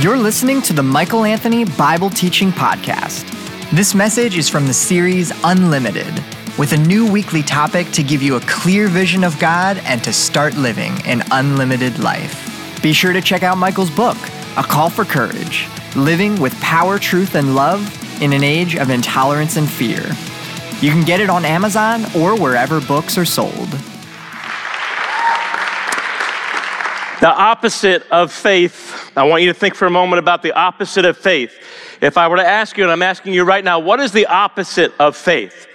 You're listening to the Michael Anthony Bible Teaching Podcast. This message is from the series Unlimited, with a new weekly topic to give you a clear vision of God and to start living an unlimited life. Be sure to check out Michael's book, A Call for Courage Living with Power, Truth, and Love in an Age of Intolerance and Fear. You can get it on Amazon or wherever books are sold. The opposite of faith. I want you to think for a moment about the opposite of faith. If I were to ask you, and I'm asking you right now, what is the opposite of faith?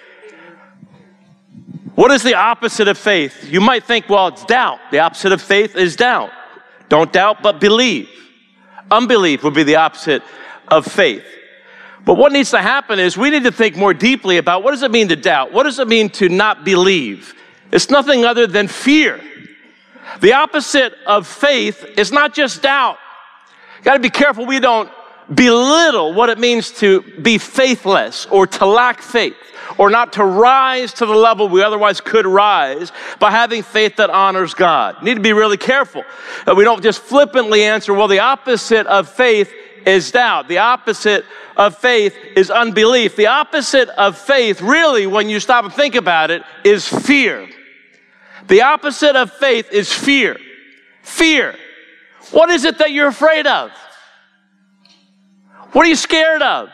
What is the opposite of faith? You might think, well, it's doubt. The opposite of faith is doubt. Don't doubt, but believe. Unbelief would be the opposite of faith. But what needs to happen is we need to think more deeply about what does it mean to doubt? What does it mean to not believe? It's nothing other than fear. The opposite of faith is not just doubt. Got to be careful we don't belittle what it means to be faithless or to lack faith or not to rise to the level we otherwise could rise by having faith that honors God. need to be really careful that we don't just flippantly answer, well, the opposite of faith is doubt. The opposite of faith is unbelief. The opposite of faith, really, when you stop and think about it, is fear. The opposite of faith is fear. Fear. What is it that you're afraid of? What are you scared of?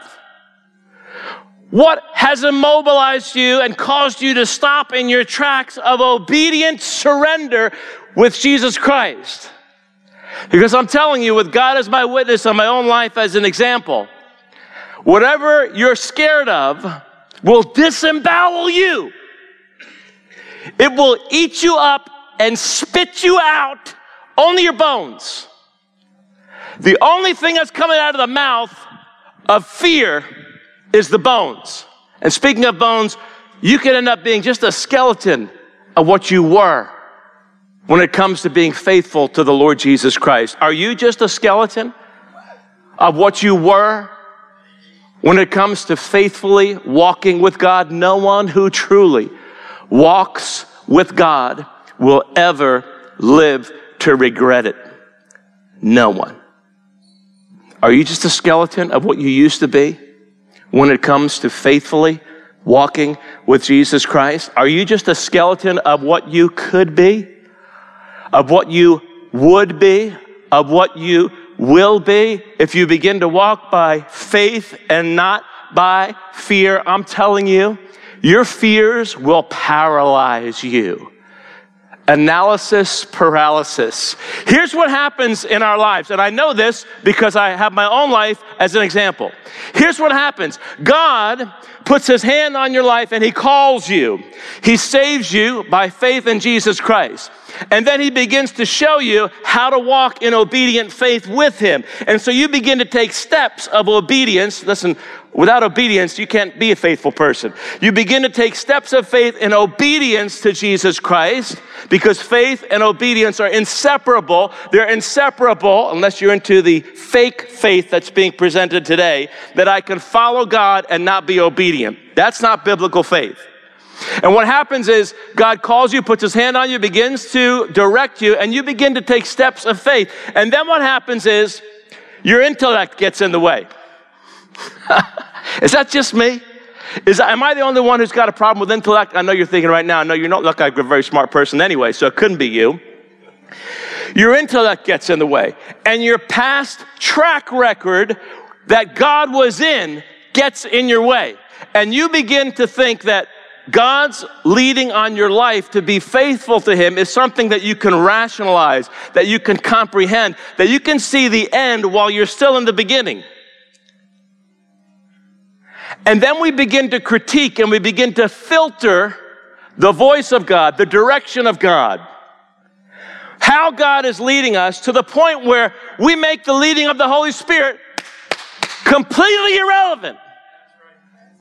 What has immobilized you and caused you to stop in your tracks of obedient surrender with Jesus Christ? Because I'm telling you, with God as my witness and my own life as an example, whatever you're scared of will disembowel you. It will eat you up and spit you out, only your bones. The only thing that's coming out of the mouth of fear is the bones. And speaking of bones, you can end up being just a skeleton of what you were when it comes to being faithful to the Lord Jesus Christ. Are you just a skeleton of what you were when it comes to faithfully walking with God? No one who truly walks with God will ever live to regret it. No one. Are you just a skeleton of what you used to be when it comes to faithfully walking with Jesus Christ? Are you just a skeleton of what you could be? Of what you would be? Of what you will be if you begin to walk by faith and not by fear? I'm telling you, your fears will paralyze you. Analysis paralysis. Here's what happens in our lives, and I know this because I have my own life as an example. Here's what happens God puts his hand on your life and he calls you, he saves you by faith in Jesus Christ. And then he begins to show you how to walk in obedient faith with him. And so you begin to take steps of obedience. Listen, without obedience, you can't be a faithful person. You begin to take steps of faith in obedience to Jesus Christ because faith and obedience are inseparable. They're inseparable unless you're into the fake faith that's being presented today that I can follow God and not be obedient. That's not biblical faith. And what happens is God calls you, puts his hand on you, begins to direct you, and you begin to take steps of faith. And then what happens is your intellect gets in the way. is that just me? Is, am I the only one who's got a problem with intellect? I know you're thinking right now, no, you're not look like a very smart person anyway, so it couldn't be you. Your intellect gets in the way, and your past track record that God was in gets in your way. And you begin to think that God's leading on your life to be faithful to Him is something that you can rationalize, that you can comprehend, that you can see the end while you're still in the beginning. And then we begin to critique and we begin to filter the voice of God, the direction of God, how God is leading us to the point where we make the leading of the Holy Spirit completely irrelevant.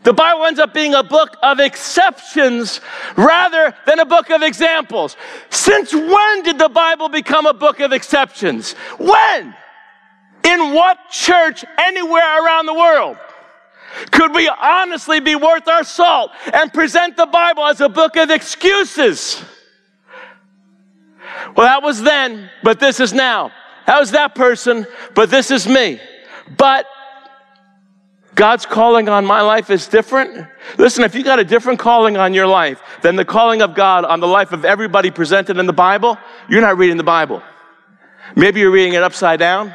The Bible ends up being a book of exceptions rather than a book of examples. Since when did the Bible become a book of exceptions? When? In what church anywhere around the world? Could we honestly be worth our salt and present the Bible as a book of excuses? Well, that was then, but this is now. That was that person, but this is me. But God's calling on my life is different. Listen, if you got a different calling on your life than the calling of God on the life of everybody presented in the Bible, you're not reading the Bible. Maybe you're reading it upside down.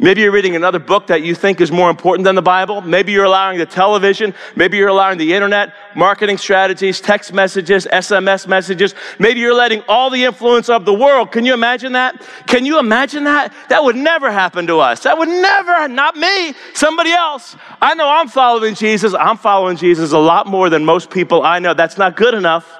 Maybe you're reading another book that you think is more important than the Bible. Maybe you're allowing the television. Maybe you're allowing the internet, marketing strategies, text messages, SMS messages. Maybe you're letting all the influence of the world. Can you imagine that? Can you imagine that? That would never happen to us. That would never, not me, somebody else. I know I'm following Jesus. I'm following Jesus a lot more than most people I know. That's not good enough.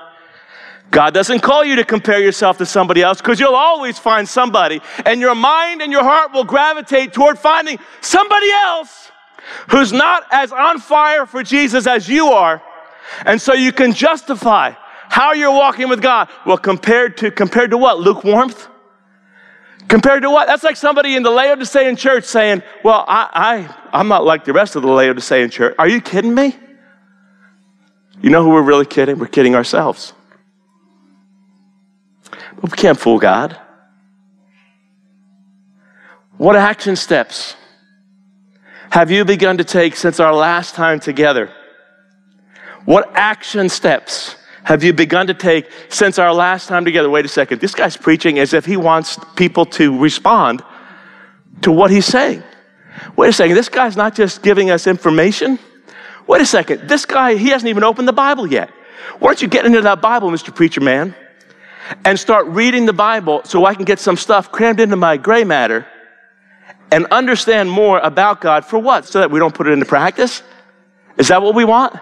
God doesn't call you to compare yourself to somebody else because you'll always find somebody, and your mind and your heart will gravitate toward finding somebody else who's not as on fire for Jesus as you are. And so you can justify how you're walking with God. Well, compared to compared to what? Lukewarmth? Compared to what? That's like somebody in the Laodicean church saying, Well, I, I, I'm not like the rest of the Laodicean church. Are you kidding me? You know who we're really kidding? We're kidding ourselves. But we can't fool God. What action steps have you begun to take since our last time together? What action steps have you begun to take since our last time together? Wait a second. This guy's preaching as if he wants people to respond to what he's saying. Wait a second. This guy's not just giving us information. Wait a second. This guy, he hasn't even opened the Bible yet. Why don't you get into that Bible, Mr. Preacher Man? And start reading the Bible so I can get some stuff crammed into my gray matter and understand more about God for what? So that we don't put it into practice? Is that what we want?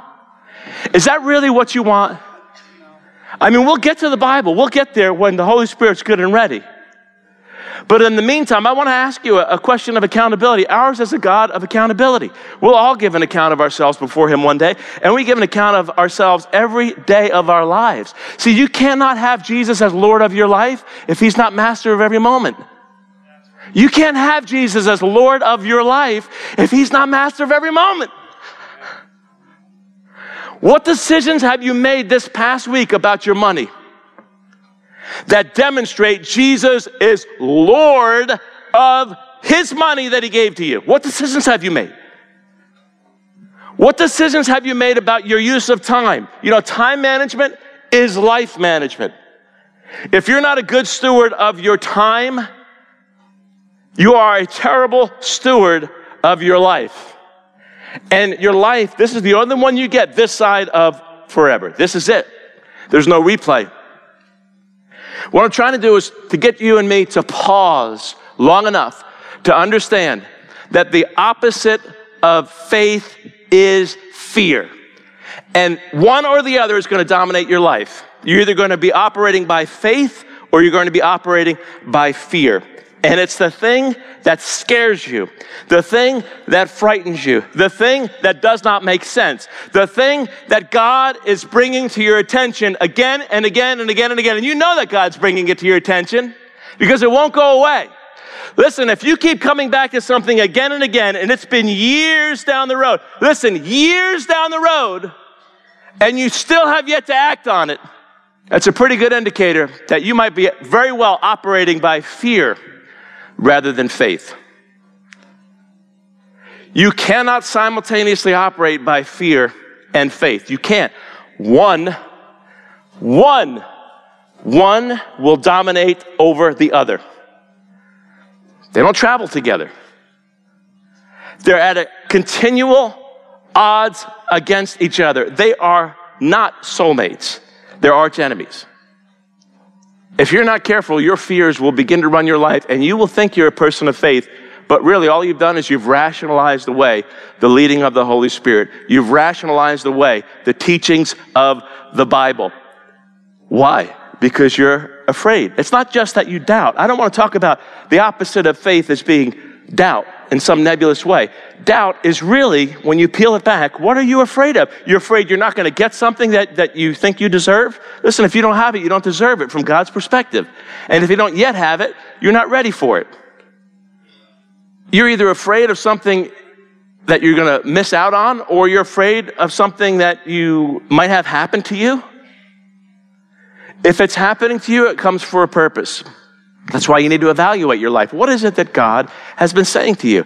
Is that really what you want? I mean, we'll get to the Bible. We'll get there when the Holy Spirit's good and ready. But in the meantime, I want to ask you a, question of accountability. Ours is a God of accountability. We'll all give an account of ourselves before Him one day, and we give an account of ourselves every day of our lives. See, you cannot have Jesus as Lord of your life if He's not master of every moment. You can't have Jesus as Lord of your life if He's not master of every moment. What decisions have you made this past week about your money? That demonstrate Jesus is Lord of his money that he gave to you. What decisions have you made? What decisions have you made about your use of time? You know, time management is life management. If you're not a good steward of your time, you are a terrible steward of your life. And your life, this is the only one you get this side of forever. This is it. There's no replay. What I'm trying to do is to get you and me to pause long enough to understand that the opposite of faith is fear. And one or the other is going to dominate your life. You're either going to be operating by faith or you're going to be operating by fear. And it's the thing that scares you, the thing that frightens you, the thing that does not make sense, the thing that God is bringing to your attention again and again and again and again. And you know that God's bringing it to your attention because it won't go away. Listen, if you keep coming back to something again and again, and it's been years down the road, listen, years down the road, and you still have yet to act on it, that's a pretty good indicator that you might be very well operating by fear rather than faith. You cannot simultaneously operate by fear and faith. You can't. One, one, one will dominate over the other. They don't travel together. They're at a continual odds against each other. They are not soulmates. They're arch enemies. If you're not careful, your fears will begin to run your life and you will think you're a person of faith, but really all you've done is you've rationalized away the leading of the Holy Spirit. You've rationalized away the teachings of the Bible. Why? Because you're afraid. It's not just that you doubt. I don't want to talk about the opposite of faith as being doubt in some nebulous way. Doubt is really, when you peel it back, what are you afraid of? You're afraid you're not going to get something that, that you think you deserve? Listen, if you don't have it, you don't deserve it from God's perspective. And if you don't yet have it, you're not ready for it. You're either afraid of something that you're going to miss out on, or you're afraid of something that you might have happen to you. If it's happening to you, it comes for a purpose. That's why you need to evaluate your life. What is it that God has been saying to you?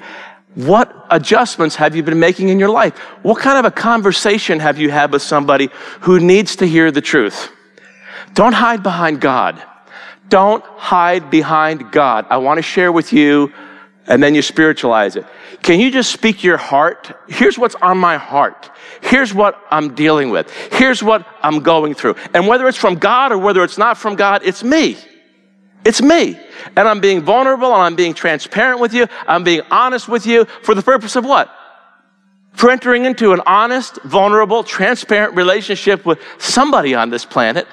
What adjustments have you been making in your life? What kind of a conversation have you had with somebody who needs to hear the truth? Don't hide behind God. Don't hide behind God. I want to share with you, and then you spiritualize it. Can you just speak your heart? Here's what's on my heart. Here's what I'm dealing with. Here's what I'm going through. And whether it's from God or whether it's not from God, it's me. It's me. And I'm being vulnerable and I'm being transparent with you. I'm being honest with you for the purpose of what? For entering into an honest, vulnerable, transparent relationship with somebody on this planet.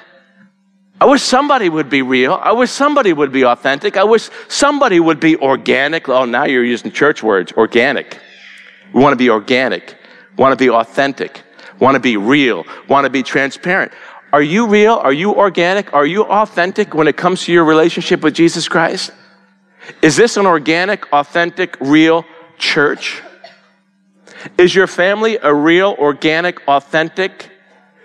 I wish somebody would be real. I wish somebody would be authentic. I wish somebody would be organic. Oh, now you're using church words. Organic. We want to be organic. Want to be authentic. Want to be real. Want to be transparent. Are you real? Are you organic? Are you authentic when it comes to your relationship with Jesus Christ? Is this an organic, authentic, real church? Is your family a real, organic, authentic,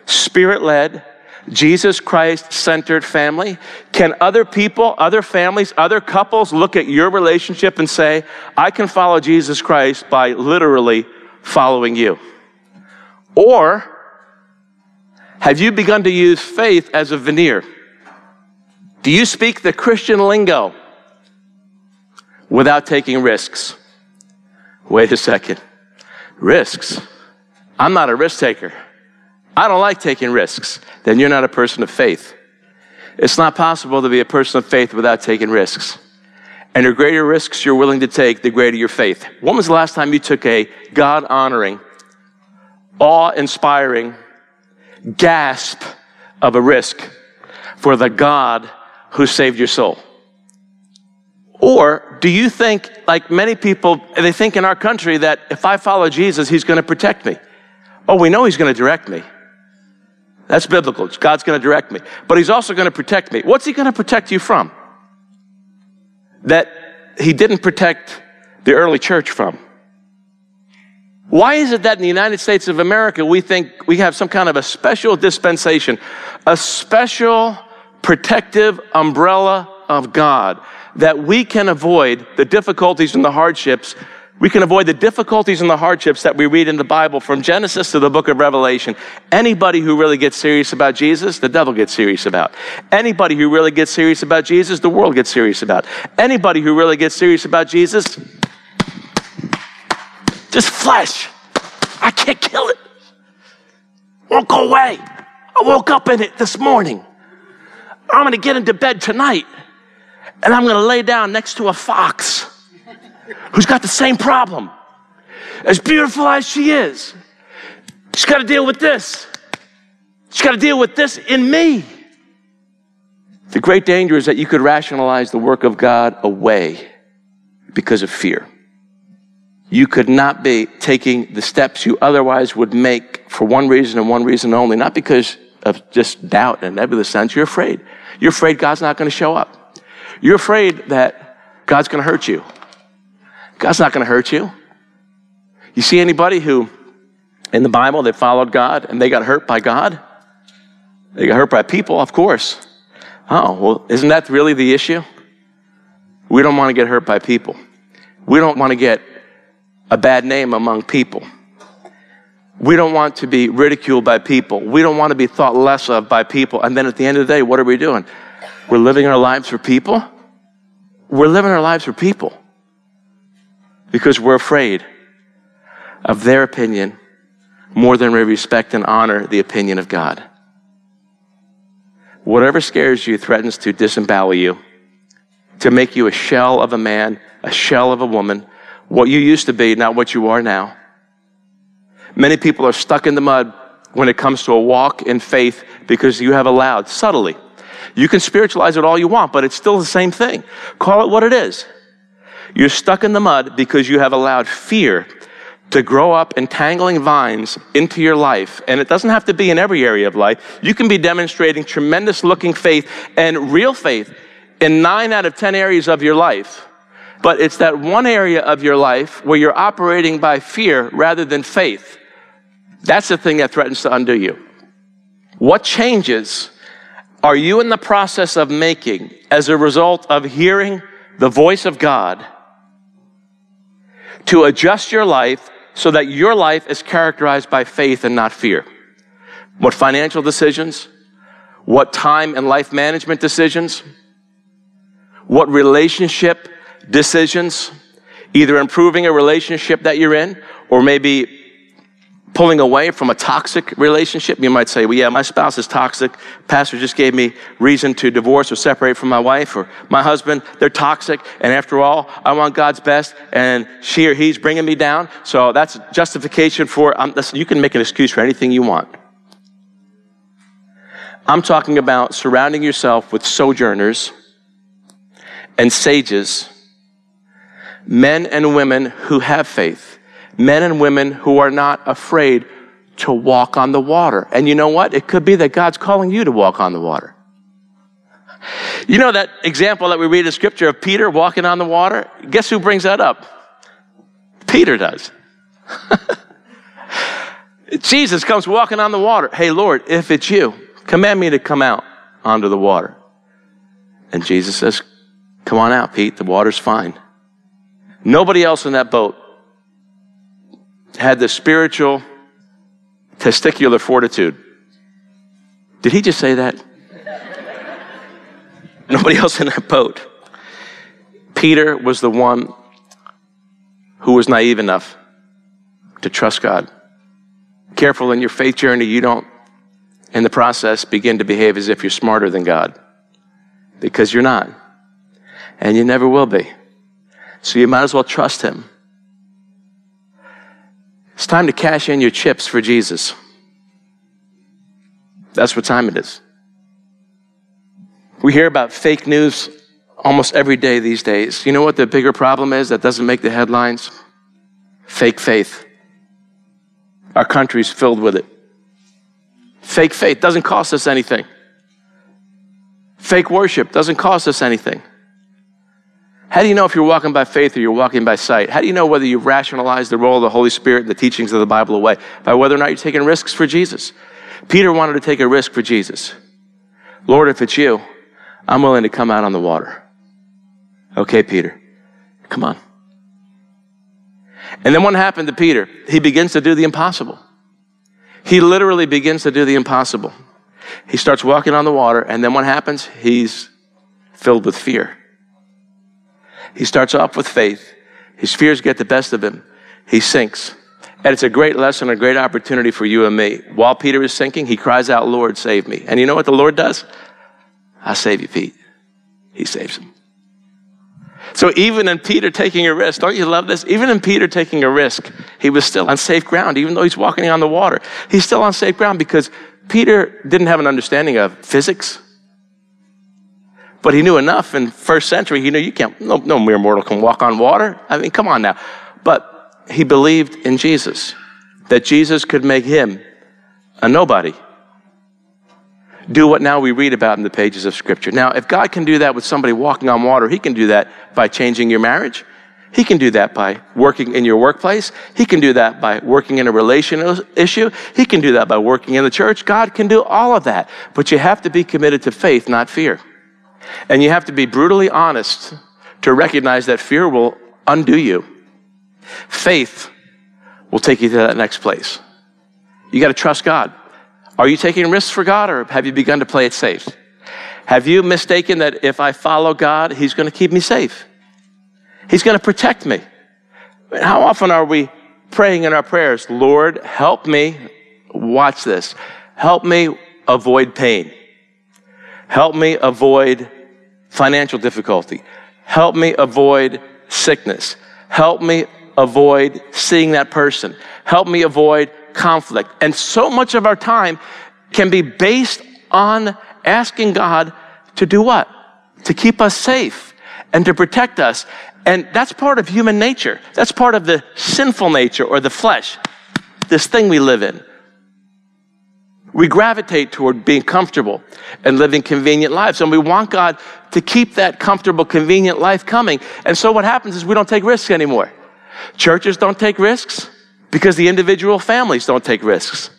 spirit led, Jesus Christ centered family? Can other people, other families, other couples look at your relationship and say, I can follow Jesus Christ by literally following you? Or have you begun to use faith as a veneer? Do you speak the Christian lingo without taking risks? Wait a second. Risks? I'm not a risk taker. I don't like taking risks. Then you're not a person of faith. It's not possible to be a person of faith without taking risks. And the greater risks you're willing to take, the greater your faith. When was the last time you took a God honoring, awe inspiring, gasp of a risk for the God who saved your soul? Or do you think, like many people, they think in our country that if I follow Jesus, he's going to protect me? Oh, we know he's going to direct me. That's biblical. God's going to direct me. But he's also going to protect me. What's he going to protect you from? That he didn't protect the early church from. Why is it that in the United States of America we think we have some kind of a special dispensation, a special protective umbrella of God that we can avoid the difficulties and the hardships? We can avoid the difficulties and the hardships that we read in the Bible from Genesis to the book of Revelation. Anybody who really gets serious about Jesus, the devil gets serious about. Anybody who really gets serious about Jesus, the world gets serious about. Anybody who really gets serious about Jesus, just flesh. I can't kill it. Won't go away. I woke up in it this morning. I'm going to get into bed tonight and I'm going to lay down next to a fox who's got the same problem. As beautiful as she is, she's got to deal with this. She's got to deal with this in me. The great danger is that you could rationalize the work of God away because of fear you could not be taking the steps you otherwise would make for one reason and one reason only, not because of just doubt and nebulous sense. You're afraid. You're afraid God's not going to show up. You're afraid that God's going to hurt you. God's not going to hurt you. You see anybody who, in the Bible, they followed God and they got hurt by God? They got hurt by people, of course. Oh, well, isn't that really the issue? We don't want to get hurt by people. We don't want to get a bad name among people. We don't want to be ridiculed by people. We don't want to be thought less of by people. And then at the end of the day, what are we doing? We're living our lives for people. We're living our lives for people because we're afraid of their opinion more than we respect and honor the opinion of God. Whatever scares you threatens to disembowel you, to make you a shell of a man, a shell of a woman, what you used to be, not what you are now. Many people are stuck in the mud when it comes to a walk in faith because you have allowed subtly. You can spiritualize it all you want, but it's still the same thing. Call it what it is. You're stuck in the mud because you have allowed fear to grow up entangling vines into your life. And it doesn't have to be in every area of life. You can be demonstrating tremendous looking faith and real faith in nine out of 10 areas of your life but it's that one area of your life where you're operating by fear rather than faith. That's the thing that threatens to undo you. What changes are you in the process of making as a result of hearing the voice of God to adjust your life so that your life is characterized by faith and not fear? What financial decisions? What time and life management decisions? What relationship decisions? Either improving a relationship that you're in or maybe pulling away from a toxic relationship. You might say, well, yeah, my spouse is toxic. Pastor just gave me reason to divorce or separate from my wife or my husband. They're toxic. And after all, I want God's best and she or he's bringing me down. So that's justification for, um, listen, you can make an excuse for anything you want. I'm talking about surrounding yourself with sojourners and sages, men and women who have faith men and women who are not afraid to walk on the water. And you know what? It could be that God's calling you to walk on the water. You know that example that we read in scripture of Peter walking on the water? Guess who brings that up? Peter does. Jesus comes walking on the water. Hey, Lord, if it's you, command me to come out onto the water. And Jesus says, Come on out, Pete. The water's fine. Nobody else in that boat had the spiritual testicular fortitude. Did he just say that? Nobody else in that boat. Peter was the one who was naive enough to trust God. Careful in your faith journey, you don't, in the process, begin to behave as if you're smarter than God. Because you're not. And you never will be. So you might as well trust Him. It's time to cash in your chips for Jesus. That's what time it is. We hear about fake news almost every day these days. You know what the bigger problem is that doesn't make the headlines? Fake faith. Our country's filled with it. Fake faith doesn't cost us anything. Fake worship doesn't cost us anything. How do you know if you're walking by faith or you're walking by sight? How do you know whether you've rationalized the role of the Holy Spirit the teachings of the Bible away? By whether or not you're taking risks for Jesus. Peter wanted to take a risk for Jesus. Lord, if it's you, I'm willing to come out on the water. Okay, Peter, come on. And then what happened to Peter? He begins to do the impossible. He literally begins to do the impossible. He starts walking on the water, and then what happens? He's filled with fear. He starts off with faith. His fears get the best of him. He sinks. And it's a great lesson, a great opportunity for you and me. While Peter is sinking, he cries out, Lord, save me. And you know what the Lord does? I save you, Pete. He saves him. So even in Peter taking a risk, don't you love this? Even in Peter taking a risk, he was still on safe ground, even though he's walking on the water. He's still on safe ground because Peter didn't have an understanding of physics. But he knew enough in first century. He knew you can't, no, no mere mortal can walk on water. I mean, come on now. But he believed in Jesus, that Jesus could make him a nobody. Do what now we read about in the pages of Scripture. Now, if God can do that with somebody walking on water, he can do that by changing your marriage. He can do that by working in your workplace. He can do that by working in a relational issue. He can do that by working in the church. God can do all of that. But you have to be committed to faith, not fear. And you have to be brutally honest to recognize that fear will undo you. Faith will take you to that next place. You got to trust God. Are you taking risks for God or have you begun to play it safe? Have you mistaken that if I follow God, He's going to keep me safe? He's going to protect me. How often are we praying in our prayers, Lord, help me, watch this, help me avoid pain. Help me avoid financial difficulty. Help me avoid sickness. Help me avoid seeing that person. Help me avoid conflict. And so much of our time can be based on asking God to do what? To keep us safe and to protect us. And that's part of human nature. That's part of the sinful nature or the flesh, this thing we live in. We gravitate toward being comfortable and living convenient lives. And we want God to keep that comfortable, convenient life coming. And so what happens is we don't take risks anymore. Churches don't take risks because the individual families don't take risks.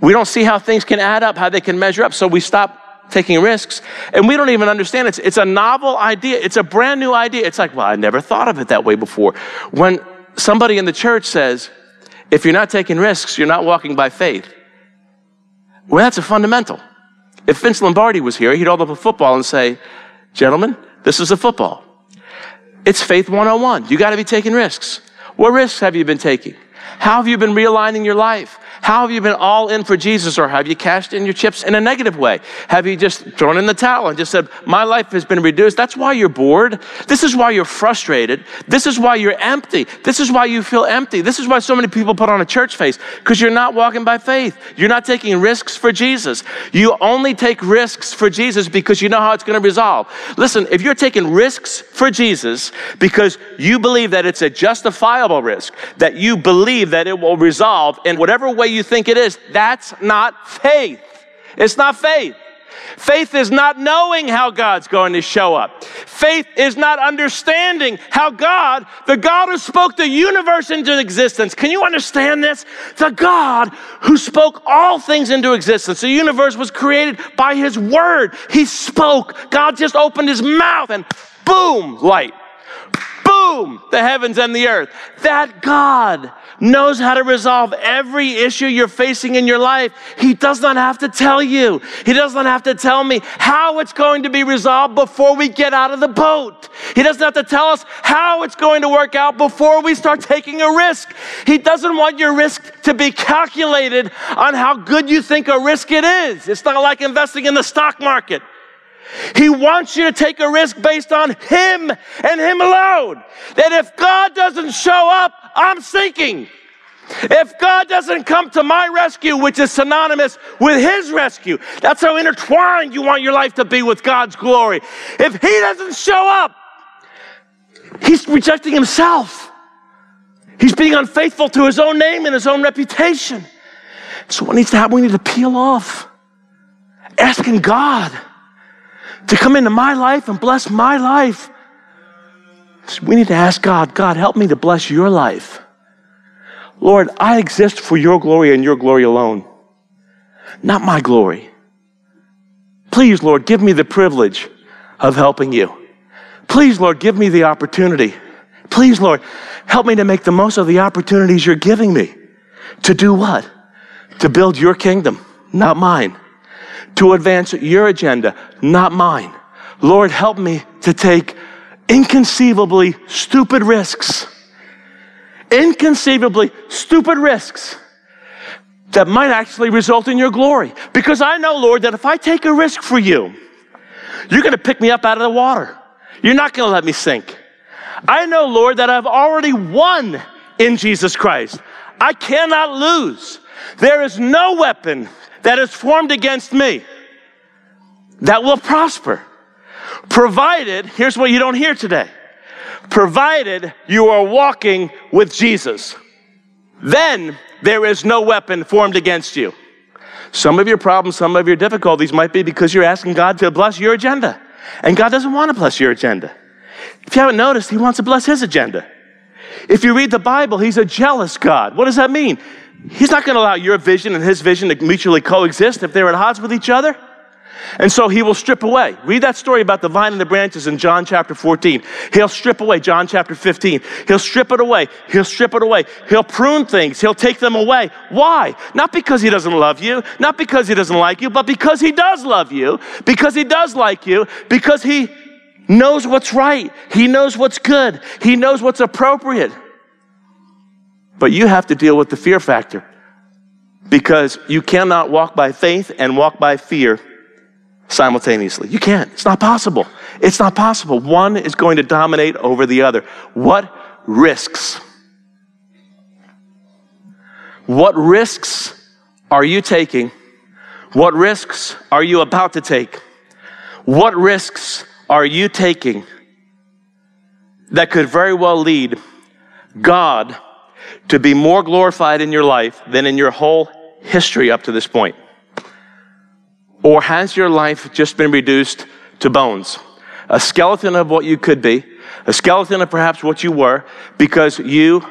We don't see how things can add up, how they can measure up, so we stop taking risks. And we don't even understand it's, it's a novel idea. It's a brand new idea. It's like, well, I never thought of it that way before. When somebody in the church says, if you're not taking risks, you're not walking by faith. Well, that's a fundamental. If Vince Lombardi was here, he'd hold up a football and say, Gentlemen, this is a football. It's faith 101. You got to be taking risks. What risks have you been taking? How have you been realigning your life? How have you been all in for Jesus or have you cashed in your chips in a negative way? Have you just thrown in the towel and just said, My life has been reduced? That's why you're bored. This is why you're frustrated. This is why you're empty. This is why you feel empty. This is why so many people put on a church face because you're not walking by faith. You're not taking risks for Jesus. You only take risks for Jesus because you know how it's going to resolve. Listen, if you're taking risks for Jesus because you believe that it's a justifiable risk, that you believe that it will resolve in whatever way you think it is, that's not faith. It's not faith. Faith is not knowing how God's going to show up. Faith is not understanding how God, the God who spoke the universe into existence, can you understand this? The God who spoke all things into existence. The universe was created by His Word. He spoke. God just opened His mouth and boom, light. Boom, the heavens and the earth. That God knows how to resolve every issue you're facing in your life. He does not have to tell you. He does not have to tell me how it's going to be resolved before we get out of the boat. He doesn't have to tell us how it's going to work out before we start taking a risk. He doesn't want your risk to be calculated on how good you think a risk it is. It's not like investing in the stock market. He wants you to take a risk based on Him and Him alone. That if God doesn't show up, I'm sinking. If God doesn't come to my rescue, which is synonymous with His rescue, that's how intertwined you want your life to be with God's glory. If He doesn't show up, He's rejecting Himself. He's being unfaithful to His own name and His own reputation. So, what needs to happen? We need to peel off, asking God to come into my life and bless my life. So we need to ask God, God, help me to bless your life. Lord, I exist for your glory and your glory alone, not my glory. Please, Lord, give me the privilege of helping you. Please, Lord, give me the opportunity. Please, Lord, help me to make the most of the opportunities you're giving me. To do what? To build your kingdom, not mine to advance your agenda, not mine. Lord, help me to take inconceivably stupid risks. Inconceivably stupid risks that might actually result in your glory. Because I know, Lord, that if I take a risk for you, you're going to pick me up out of the water. You're not going to let me sink. I know, Lord, that I've already won in Jesus Christ. I cannot lose. There is no weapon that is formed against me that will prosper. Provided, here's what you don't hear today provided you are walking with Jesus, then there is no weapon formed against you. Some of your problems, some of your difficulties might be because you're asking God to bless your agenda. And God doesn't want to bless your agenda. If you haven't noticed, He wants to bless His agenda. If you read the Bible, He's a jealous God. What does that mean? He's not going to allow your vision and his vision to mutually coexist if they're at odds with each other. And so he will strip away. Read that story about the vine and the branches in John chapter 14. He'll strip away, John chapter 15. He'll strip it away. He'll strip it away. He'll prune things. He'll take them away. Why? Not because he doesn't love you, not because he doesn't like you, but because he does love you, because he does like you, because he knows what's right. He knows what's good. He knows what's appropriate. But you have to deal with the fear factor because you cannot walk by faith and walk by fear simultaneously. You can't. It's not possible. It's not possible. One is going to dominate over the other. What risks? What risks are you taking? What risks are you about to take? What risks are you taking that could very well lead God to be more glorified in your life than in your whole history up to this point? Or has your life just been reduced to bones? A skeleton of what you could be, a skeleton of perhaps what you were, because you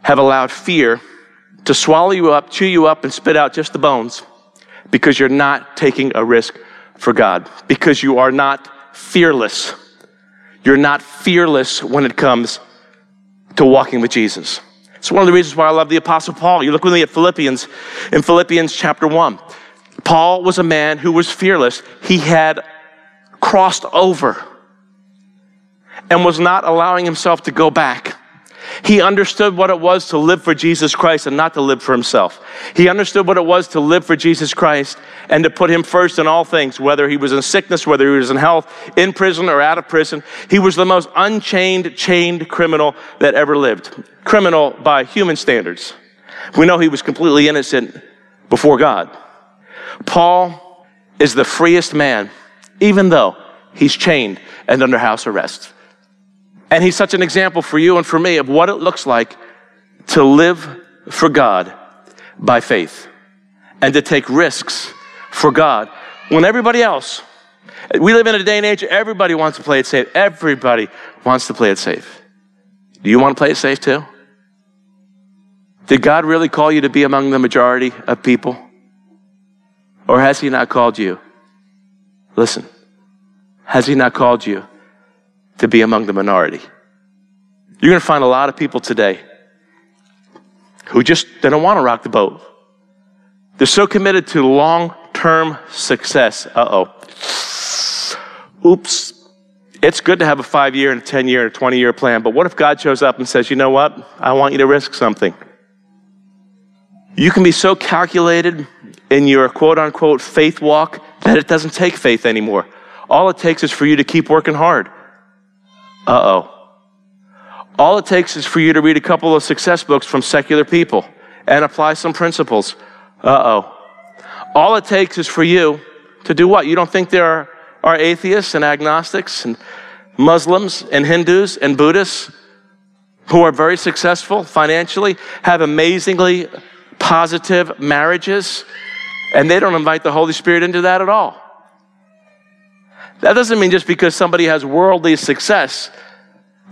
have allowed fear to swallow you up, chew you up, and spit out just the bones because you're not taking a risk for God, because you are not fearless. You're not fearless when it comes to walking with Jesus. It's one of the reasons why I love the Apostle Paul. You look with me at Philippians, in Philippians chapter 1. Paul was a man who was fearless. He had crossed over and was not allowing himself to go back. He understood what it was to live for Jesus Christ and not to live for himself. He understood what it was to live for Jesus Christ and to put him first in all things, whether he was in sickness, whether he was in health, in prison or out of prison. He was the most unchained, chained criminal that ever lived. Criminal by human standards. We know he was completely innocent before God. Paul is the freest man, even though he's chained and under house arrest. And he's such an example for you and for me of what it looks like to live for God by faith and to take risks for God when everybody else, we live in a day and age, everybody wants to play it safe. Everybody wants to play it safe. Do you want to play it safe too? Did God really call you to be among the majority of people? Or has He not called you? Listen, has He not called you to be among the minority. You're going to find a lot of people today who just they don't want to rock the boat. They're so committed to long-term success. Uh-oh. Oops. It's good to have a 5-year and a 10-year and a 20-year plan, but what if God shows up and says, "You know what? I want you to risk something." You can be so calculated in your quote unquote faith walk that it doesn't take faith anymore. All it takes is for you to keep working hard. Uh oh. All it takes is for you to read a couple of success books from secular people and apply some principles. Uh oh. All it takes is for you to do what? You don't think there are, are atheists and agnostics and Muslims and Hindus and Buddhists who are very successful financially, have amazingly positive marriages, and they don't invite the Holy Spirit into that at all. That doesn't mean just because somebody has worldly success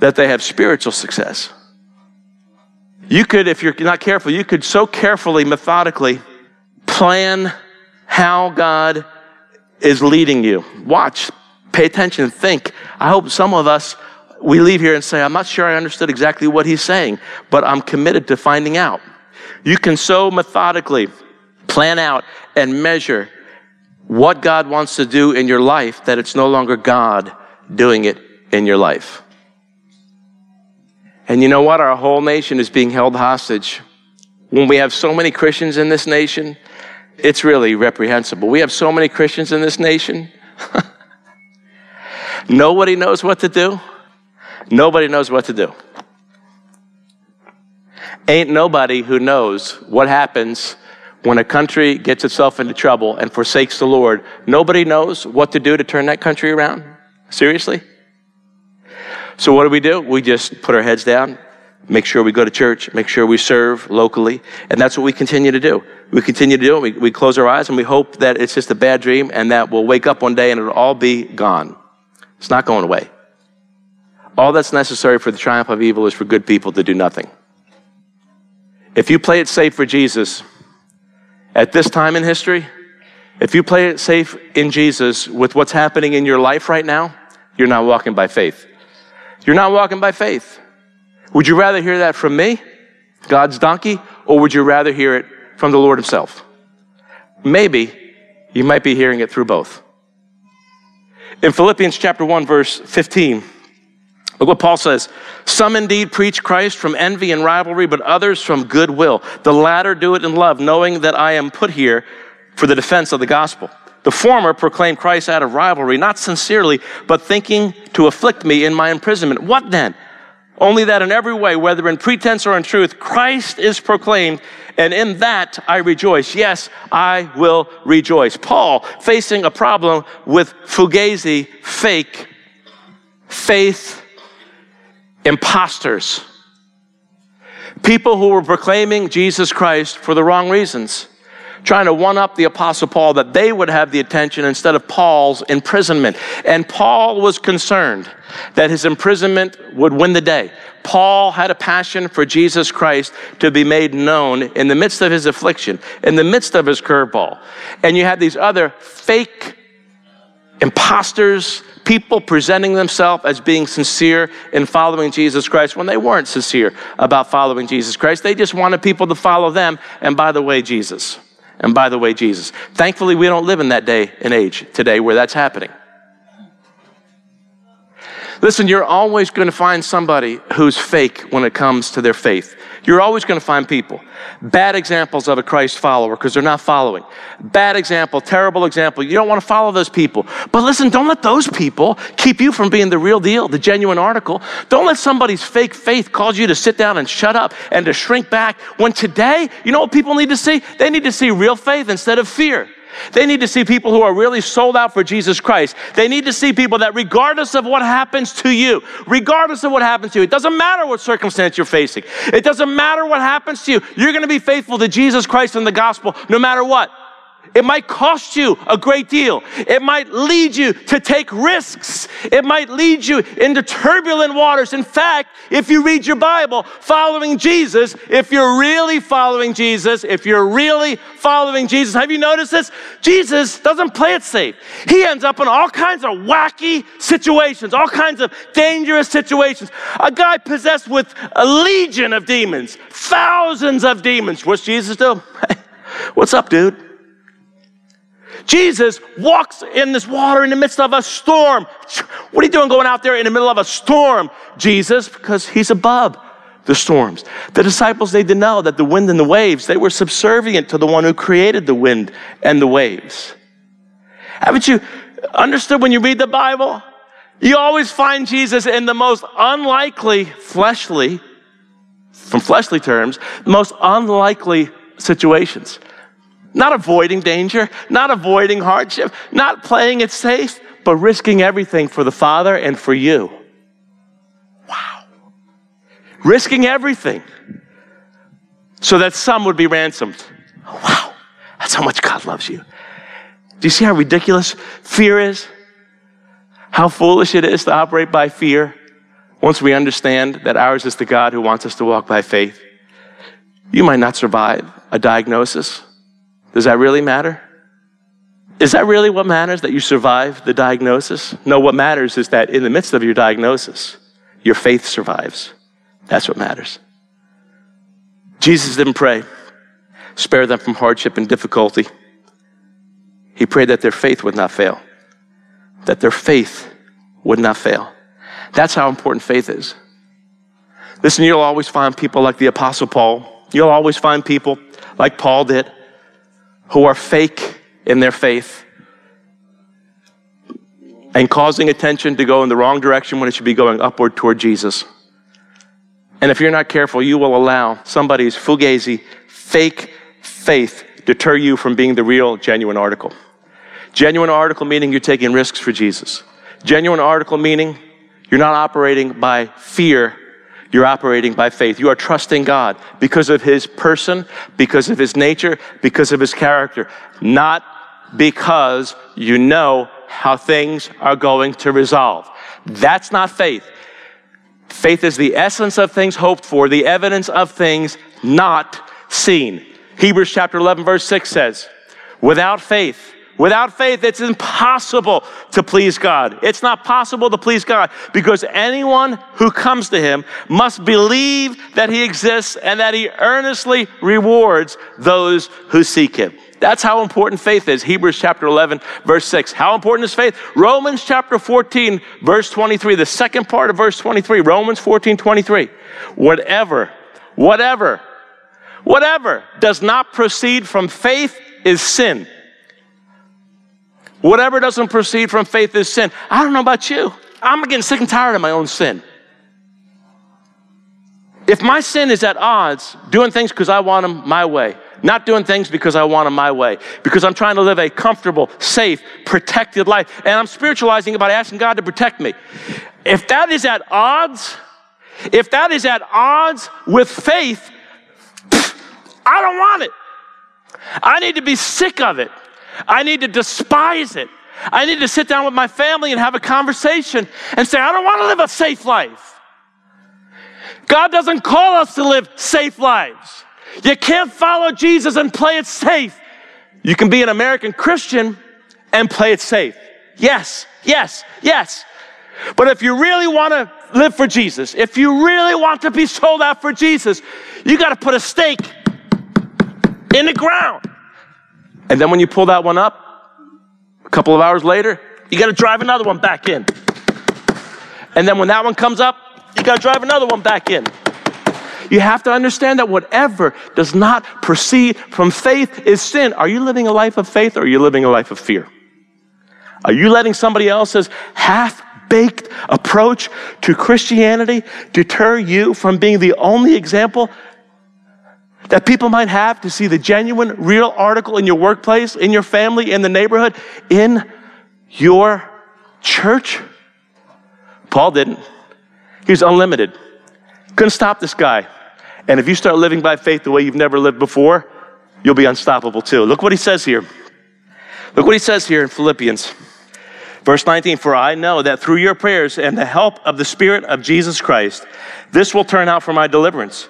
that they have spiritual success. You could, if you're not careful, you could so carefully, methodically plan how God is leading you. Watch, pay attention, think. I hope some of us, we leave here and say, I'm not sure I understood exactly what he's saying, but I'm committed to finding out. You can so methodically plan out and measure what God wants to do in your life that it's no longer God doing it in your life. And you know what? Our whole nation is being held hostage. When we have so many Christians in this nation, it's really reprehensible. We have so many Christians in this nation. Nobody knows what to do. Nobody knows what to do. Ain't nobody who knows what happens when a country gets itself into trouble and forsakes the Lord, nobody knows what to do to turn that country around? Seriously? So, what do we do? We just put our heads down, make sure we go to church, make sure we serve locally, and that's what we continue to do. We continue to do it. We, we close our eyes and we hope that it's just a bad dream and that we'll wake up one day and it'll all be gone. It's not going away. All that's necessary for the triumph of evil is for good people to do nothing. If you play it safe for Jesus, at this time in history, if you play it safe in Jesus with what's happening in your life right now, you're not walking by faith. You're not walking by faith. Would you rather hear that from me, God's donkey, or would you rather hear it from the Lord Himself? Maybe you might be hearing it through both. In Philippians chapter 1, verse 15, Look what Paul says. Some indeed preach Christ from envy and rivalry, but others from goodwill. The latter do it in love, knowing that I am put here for the defense of the gospel. The former proclaim Christ out of rivalry, not sincerely, but thinking to afflict me in my imprisonment. What then? Only that in every way, whether in pretense or in truth, Christ is proclaimed, and in that I rejoice. Yes, I will rejoice. Paul, facing a problem with fugazi, fake, faith, imposters, people who were proclaiming Jesus Christ for the wrong reasons. trying to one up the Apostle Paul that they would have the attention instead of Paul's imprisonment. And Paul was concerned that his imprisonment would win the day. Paul had a passion for Jesus Christ to be made known in the midst of his affliction, in the midst of his curveball. And you had these other fake imposters, people presenting themselves as being sincere in following Jesus Christ when they weren't sincere about following Jesus Christ. They just wanted people to follow them. And by the way, Jesus. And by the way, Jesus. Thankfully, we don't live in that day and age today where that's happening. Listen, you're always going to find somebody who's fake when it comes to their faith. You're always going to find people. Bad examples of a Christ follower because they're not following. Bad example, terrible example. You don't want to follow those people. But listen, don't let those people keep you from being the real deal, the genuine article. Don't let somebody's fake faith cause you to sit down and shut up and to shrink back when today, you know what people need to see? They need to see real faith instead of fear. They need to see people who are really sold out for Jesus Christ. They need to see people that, regardless of what happens to you, regardless of what happens to you, it doesn't matter what circumstance you're facing, it doesn't matter what happens to you, you're going to be faithful to Jesus Christ and the gospel no matter what. It might cost you a great deal. It might lead you to take risks. It might lead you into turbulent waters. In fact, if you read your Bible, following Jesus, if you're really following Jesus, if you're really following Jesus, have you noticed this? Jesus doesn't play it safe. He ends up in all kinds of wacky situations, all kinds of dangerous situations. A guy possessed with a legion of demons, thousands of demons. What's Jesus do? What's up, dude? Jesus walks in this water in the midst of a storm. What are you doing going out there in the middle of a storm, Jesus? Because he's above the storms. The disciples, they didn't know that the wind and the waves, they were subservient to the one who created the wind and the waves. Haven't you understood when you read the Bible? You always find Jesus in the most unlikely, fleshly, from fleshly terms, most unlikely situations. Not avoiding danger, not avoiding hardship, not playing it safe, but risking everything for the Father and for you. Wow. Risking everything so that some would be ransomed. Wow. That's how much God loves you. Do you see how ridiculous fear is? How foolish it is to operate by fear once we understand that ours is the God who wants us to walk by faith. You might not survive a diagnosis. Does that really matter? Is that really what matters, that you survive the diagnosis? No, what matters is that in the midst of your diagnosis, your faith survives. That's what matters. Jesus didn't pray, spare them from hardship and difficulty. He prayed that their faith would not fail, that their faith would not fail. That's how important faith is. Listen, you'll always find people like the Apostle Paul. You'll always find people like Paul did who are fake in their faith and causing attention to go in the wrong direction when it should be going upward toward Jesus. And if you're not careful, you will allow somebody's fugazi, fake faith deter you from being the real, genuine article. Genuine article meaning you're taking risks for Jesus. Genuine article meaning you're not operating by fear you're operating by faith. You are trusting God because of His person, because of His nature, because of His character, not because you know how things are going to resolve. That's not faith. Faith is the essence of things hoped for, the evidence of things not seen. Hebrews chapter 11, verse 6 says, Without faith, Without faith, it's impossible to please God. It's not possible to please God because anyone who comes to Him must believe that He exists and that He earnestly rewards those who seek Him. That's how important faith is. Hebrews chapter 11, verse 6. How important is faith? Romans chapter 14, verse 23, the second part of verse 23. Romans 14, 23. Whatever, whatever, whatever does not proceed from faith is sin. Whatever doesn't proceed from faith is sin. I don't know about you. I'm getting sick and tired of my own sin. If my sin is at odds, doing things because I want them my way, not doing things because I want them my way, because I'm trying to live a comfortable, safe, protected life, and I'm spiritualizing it by asking God to protect me. If that is at odds, if that is at odds with faith, I don't want it. I need to be sick of it. I need to despise it. I need to sit down with my family and have a conversation and say, I don't want to live a safe life. God doesn't call us to live safe lives. You can't follow Jesus and play it safe. You can be an American Christian and play it safe. Yes, yes, yes. But if you really want to live for Jesus, if you really want to be sold out for Jesus, you got to put a stake in the ground. And then when you pull that one up, a couple of hours later, you got to drive another one back in. And then when that one comes up, you got to drive another one back in. You have to understand that whatever does not proceed from faith is sin. Are you living a life of faith or are you living a life of fear? Are you letting somebody else's half baked approach to Christianity deter you from being the only example that people might have to see the genuine, real article in your workplace, in your family, in the neighborhood, in your church? Paul didn't. He was unlimited. Couldn't stop this guy. And if you start living by faith the way you've never lived before, you'll be unstoppable too. Look what he says here. Look what he says here in Philippians. Verse 19, for I know that through your prayers and the help of the Spirit of Jesus Christ, this will turn out for my deliverance.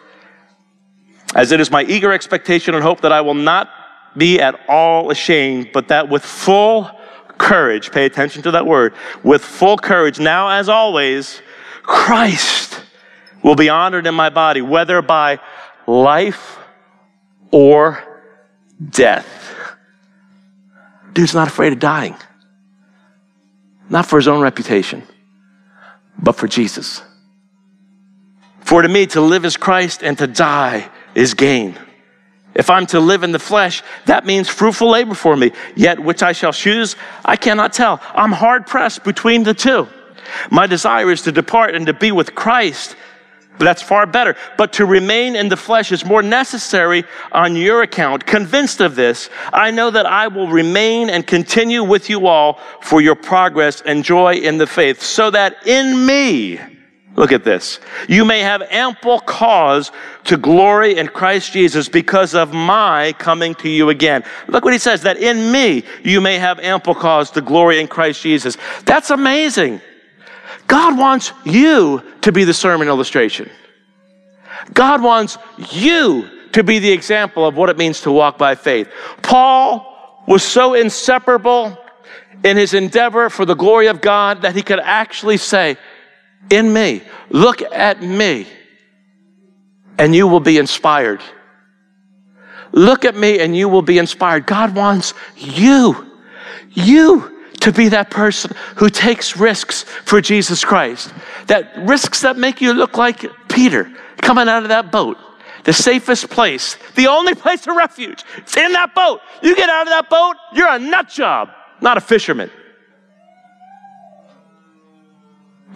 As it is my eager expectation and hope that I will not be at all ashamed, but that with full courage, pay attention to that word, with full courage, now as always, Christ will be honored in my body, whether by life or death. Dude's not afraid of dying. Not for his own reputation, but for Jesus. For to me, to live is Christ and to die is gain. If I'm to live in the flesh, that means fruitful labor for me. Yet which I shall choose, I cannot tell. I'm hard pressed between the two. My desire is to depart and to be with Christ that's far better. But to remain in the flesh is more necessary on your account. Convinced of this, I know that I will remain and continue with you all for your progress and joy in the faith, so that in me, Look at this. You may have ample cause to glory in Christ Jesus because of my coming to you again. Look what he says, that in me you may have ample cause to glory in Christ Jesus. That's amazing. God wants you to be the sermon illustration. God wants you to be the example of what it means to walk by faith. Paul was so inseparable in his endeavor for the glory of God that he could actually say, In me, look at me, and you will be inspired. Look at me, and you will be inspired. God wants you, you to be that person who takes risks for Jesus Christ. That risks that make you look like Peter coming out of that boat. The safest place, the only place of refuge. It's in that boat. You get out of that boat, you're a nut job, not a fisherman.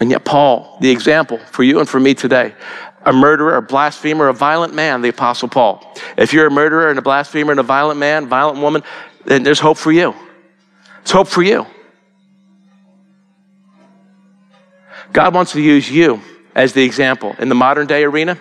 And yet, Paul, the example for you and for me today, a murderer, a blasphemer, a violent man, the Apostle Paul. If you're a murderer and a blasphemer and a violent man, violent woman, then there's hope for you. It's hope for you. God wants to use you as the example in the modern day arena.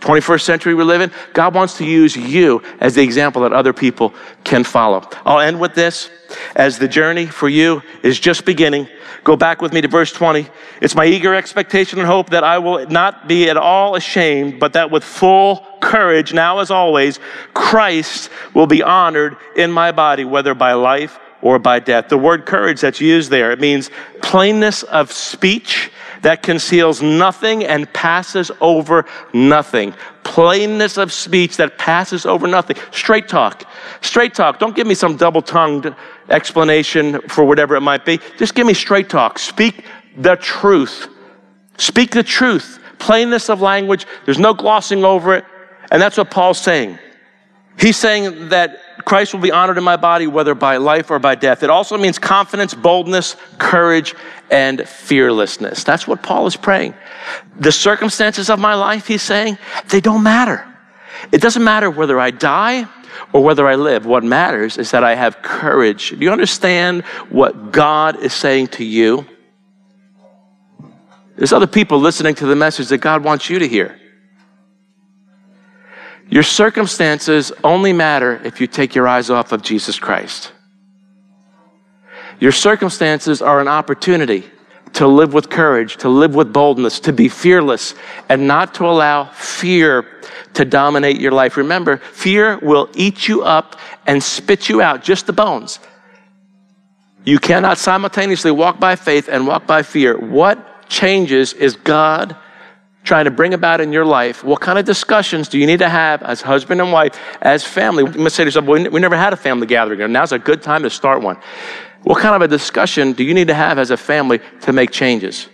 21st century we live in, God wants to use you as the example that other people can follow. I'll end with this. As the journey for you is just beginning, go back with me to verse 20. It's my eager expectation and hope that I will not be at all ashamed, but that with full courage, now as always, Christ will be honored in my body, whether by life or by death. The word courage that's used there, it means plainness of speech that conceals nothing and passes over nothing. Plainness of speech that passes over nothing. Straight talk. Straight talk. Don't give me some double tongued explanation for whatever it might be. Just give me straight talk. Speak the truth. Speak the truth. Plainness of language. There's no glossing over it. And that's what Paul's saying. He's saying that Christ will be honored in my body, whether by life or by death. It also means confidence, boldness, courage, and fearlessness. That's what Paul is praying. The circumstances of my life, he's saying, they don't matter. It doesn't matter whether I die or whether I live. What matters is that I have courage. Do you understand what God is saying to you? There's other people listening to the message that God wants you to hear. Your circumstances only matter if you take your eyes off of Jesus Christ. Your circumstances are an opportunity to live with courage, to live with boldness, to be fearless, and not to allow fear to dominate your life. Remember, fear will eat you up and spit you out, just the bones. You cannot simultaneously walk by faith and walk by fear. What changes is God trying to bring about in your life? What kind of discussions do you need to have as husband and wife, as family? You must say to yourself, we never had a family gathering. Now's a good time to start one. What kind of a discussion do you need to have as a family to make changes?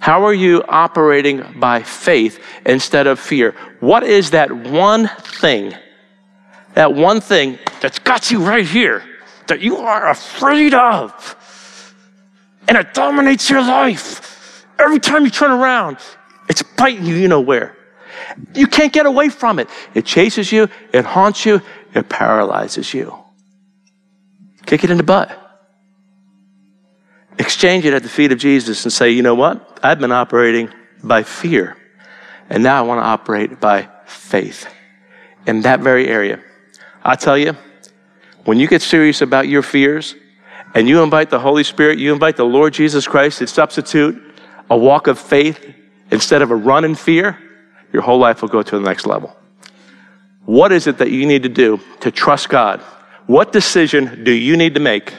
How are you operating by faith instead of fear? What is that one thing, that one thing that's got you right here that you are afraid of? And it dominates your life. Every time you turn around, it's biting you, you know where. You can't get away from it. It chases you, it haunts you, it paralyzes you. Kick it in the butt exchange it at the feet of Jesus and say, you know what? I've been operating by fear, and now I want to operate by faith in that very area. I tell you, when you get serious about your fears and you invite the Holy Spirit, you invite the Lord Jesus Christ to substitute a walk of faith instead of a run in fear, your whole life will go to the next level. What is it that you need to do to trust God? What decision do you need to make?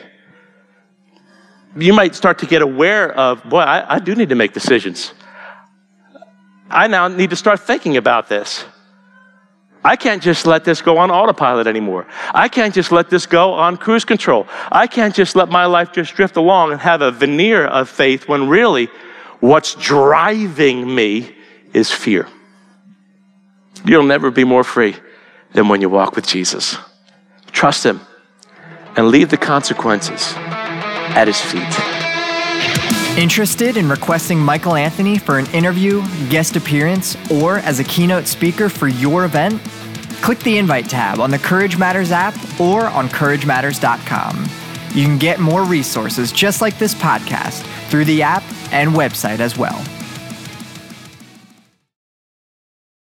you might start to get aware of, boy, I, I do need to make decisions. I now need to start thinking about this. I can't just let this go on autopilot anymore. I can't just let this go on cruise control. I can't just let my life just drift along and have a veneer of faith when really what's driving me is fear. You'll never be more free than when you walk with Jesus. Trust Him and leave the consequences at his feet. Interested in requesting Michael Anthony for an interview, guest appearance, or as a keynote speaker for your event? Click the invite tab on the Courage Matters app or on CourageMatters.com. You can get more resources just like this podcast through the app and website as well.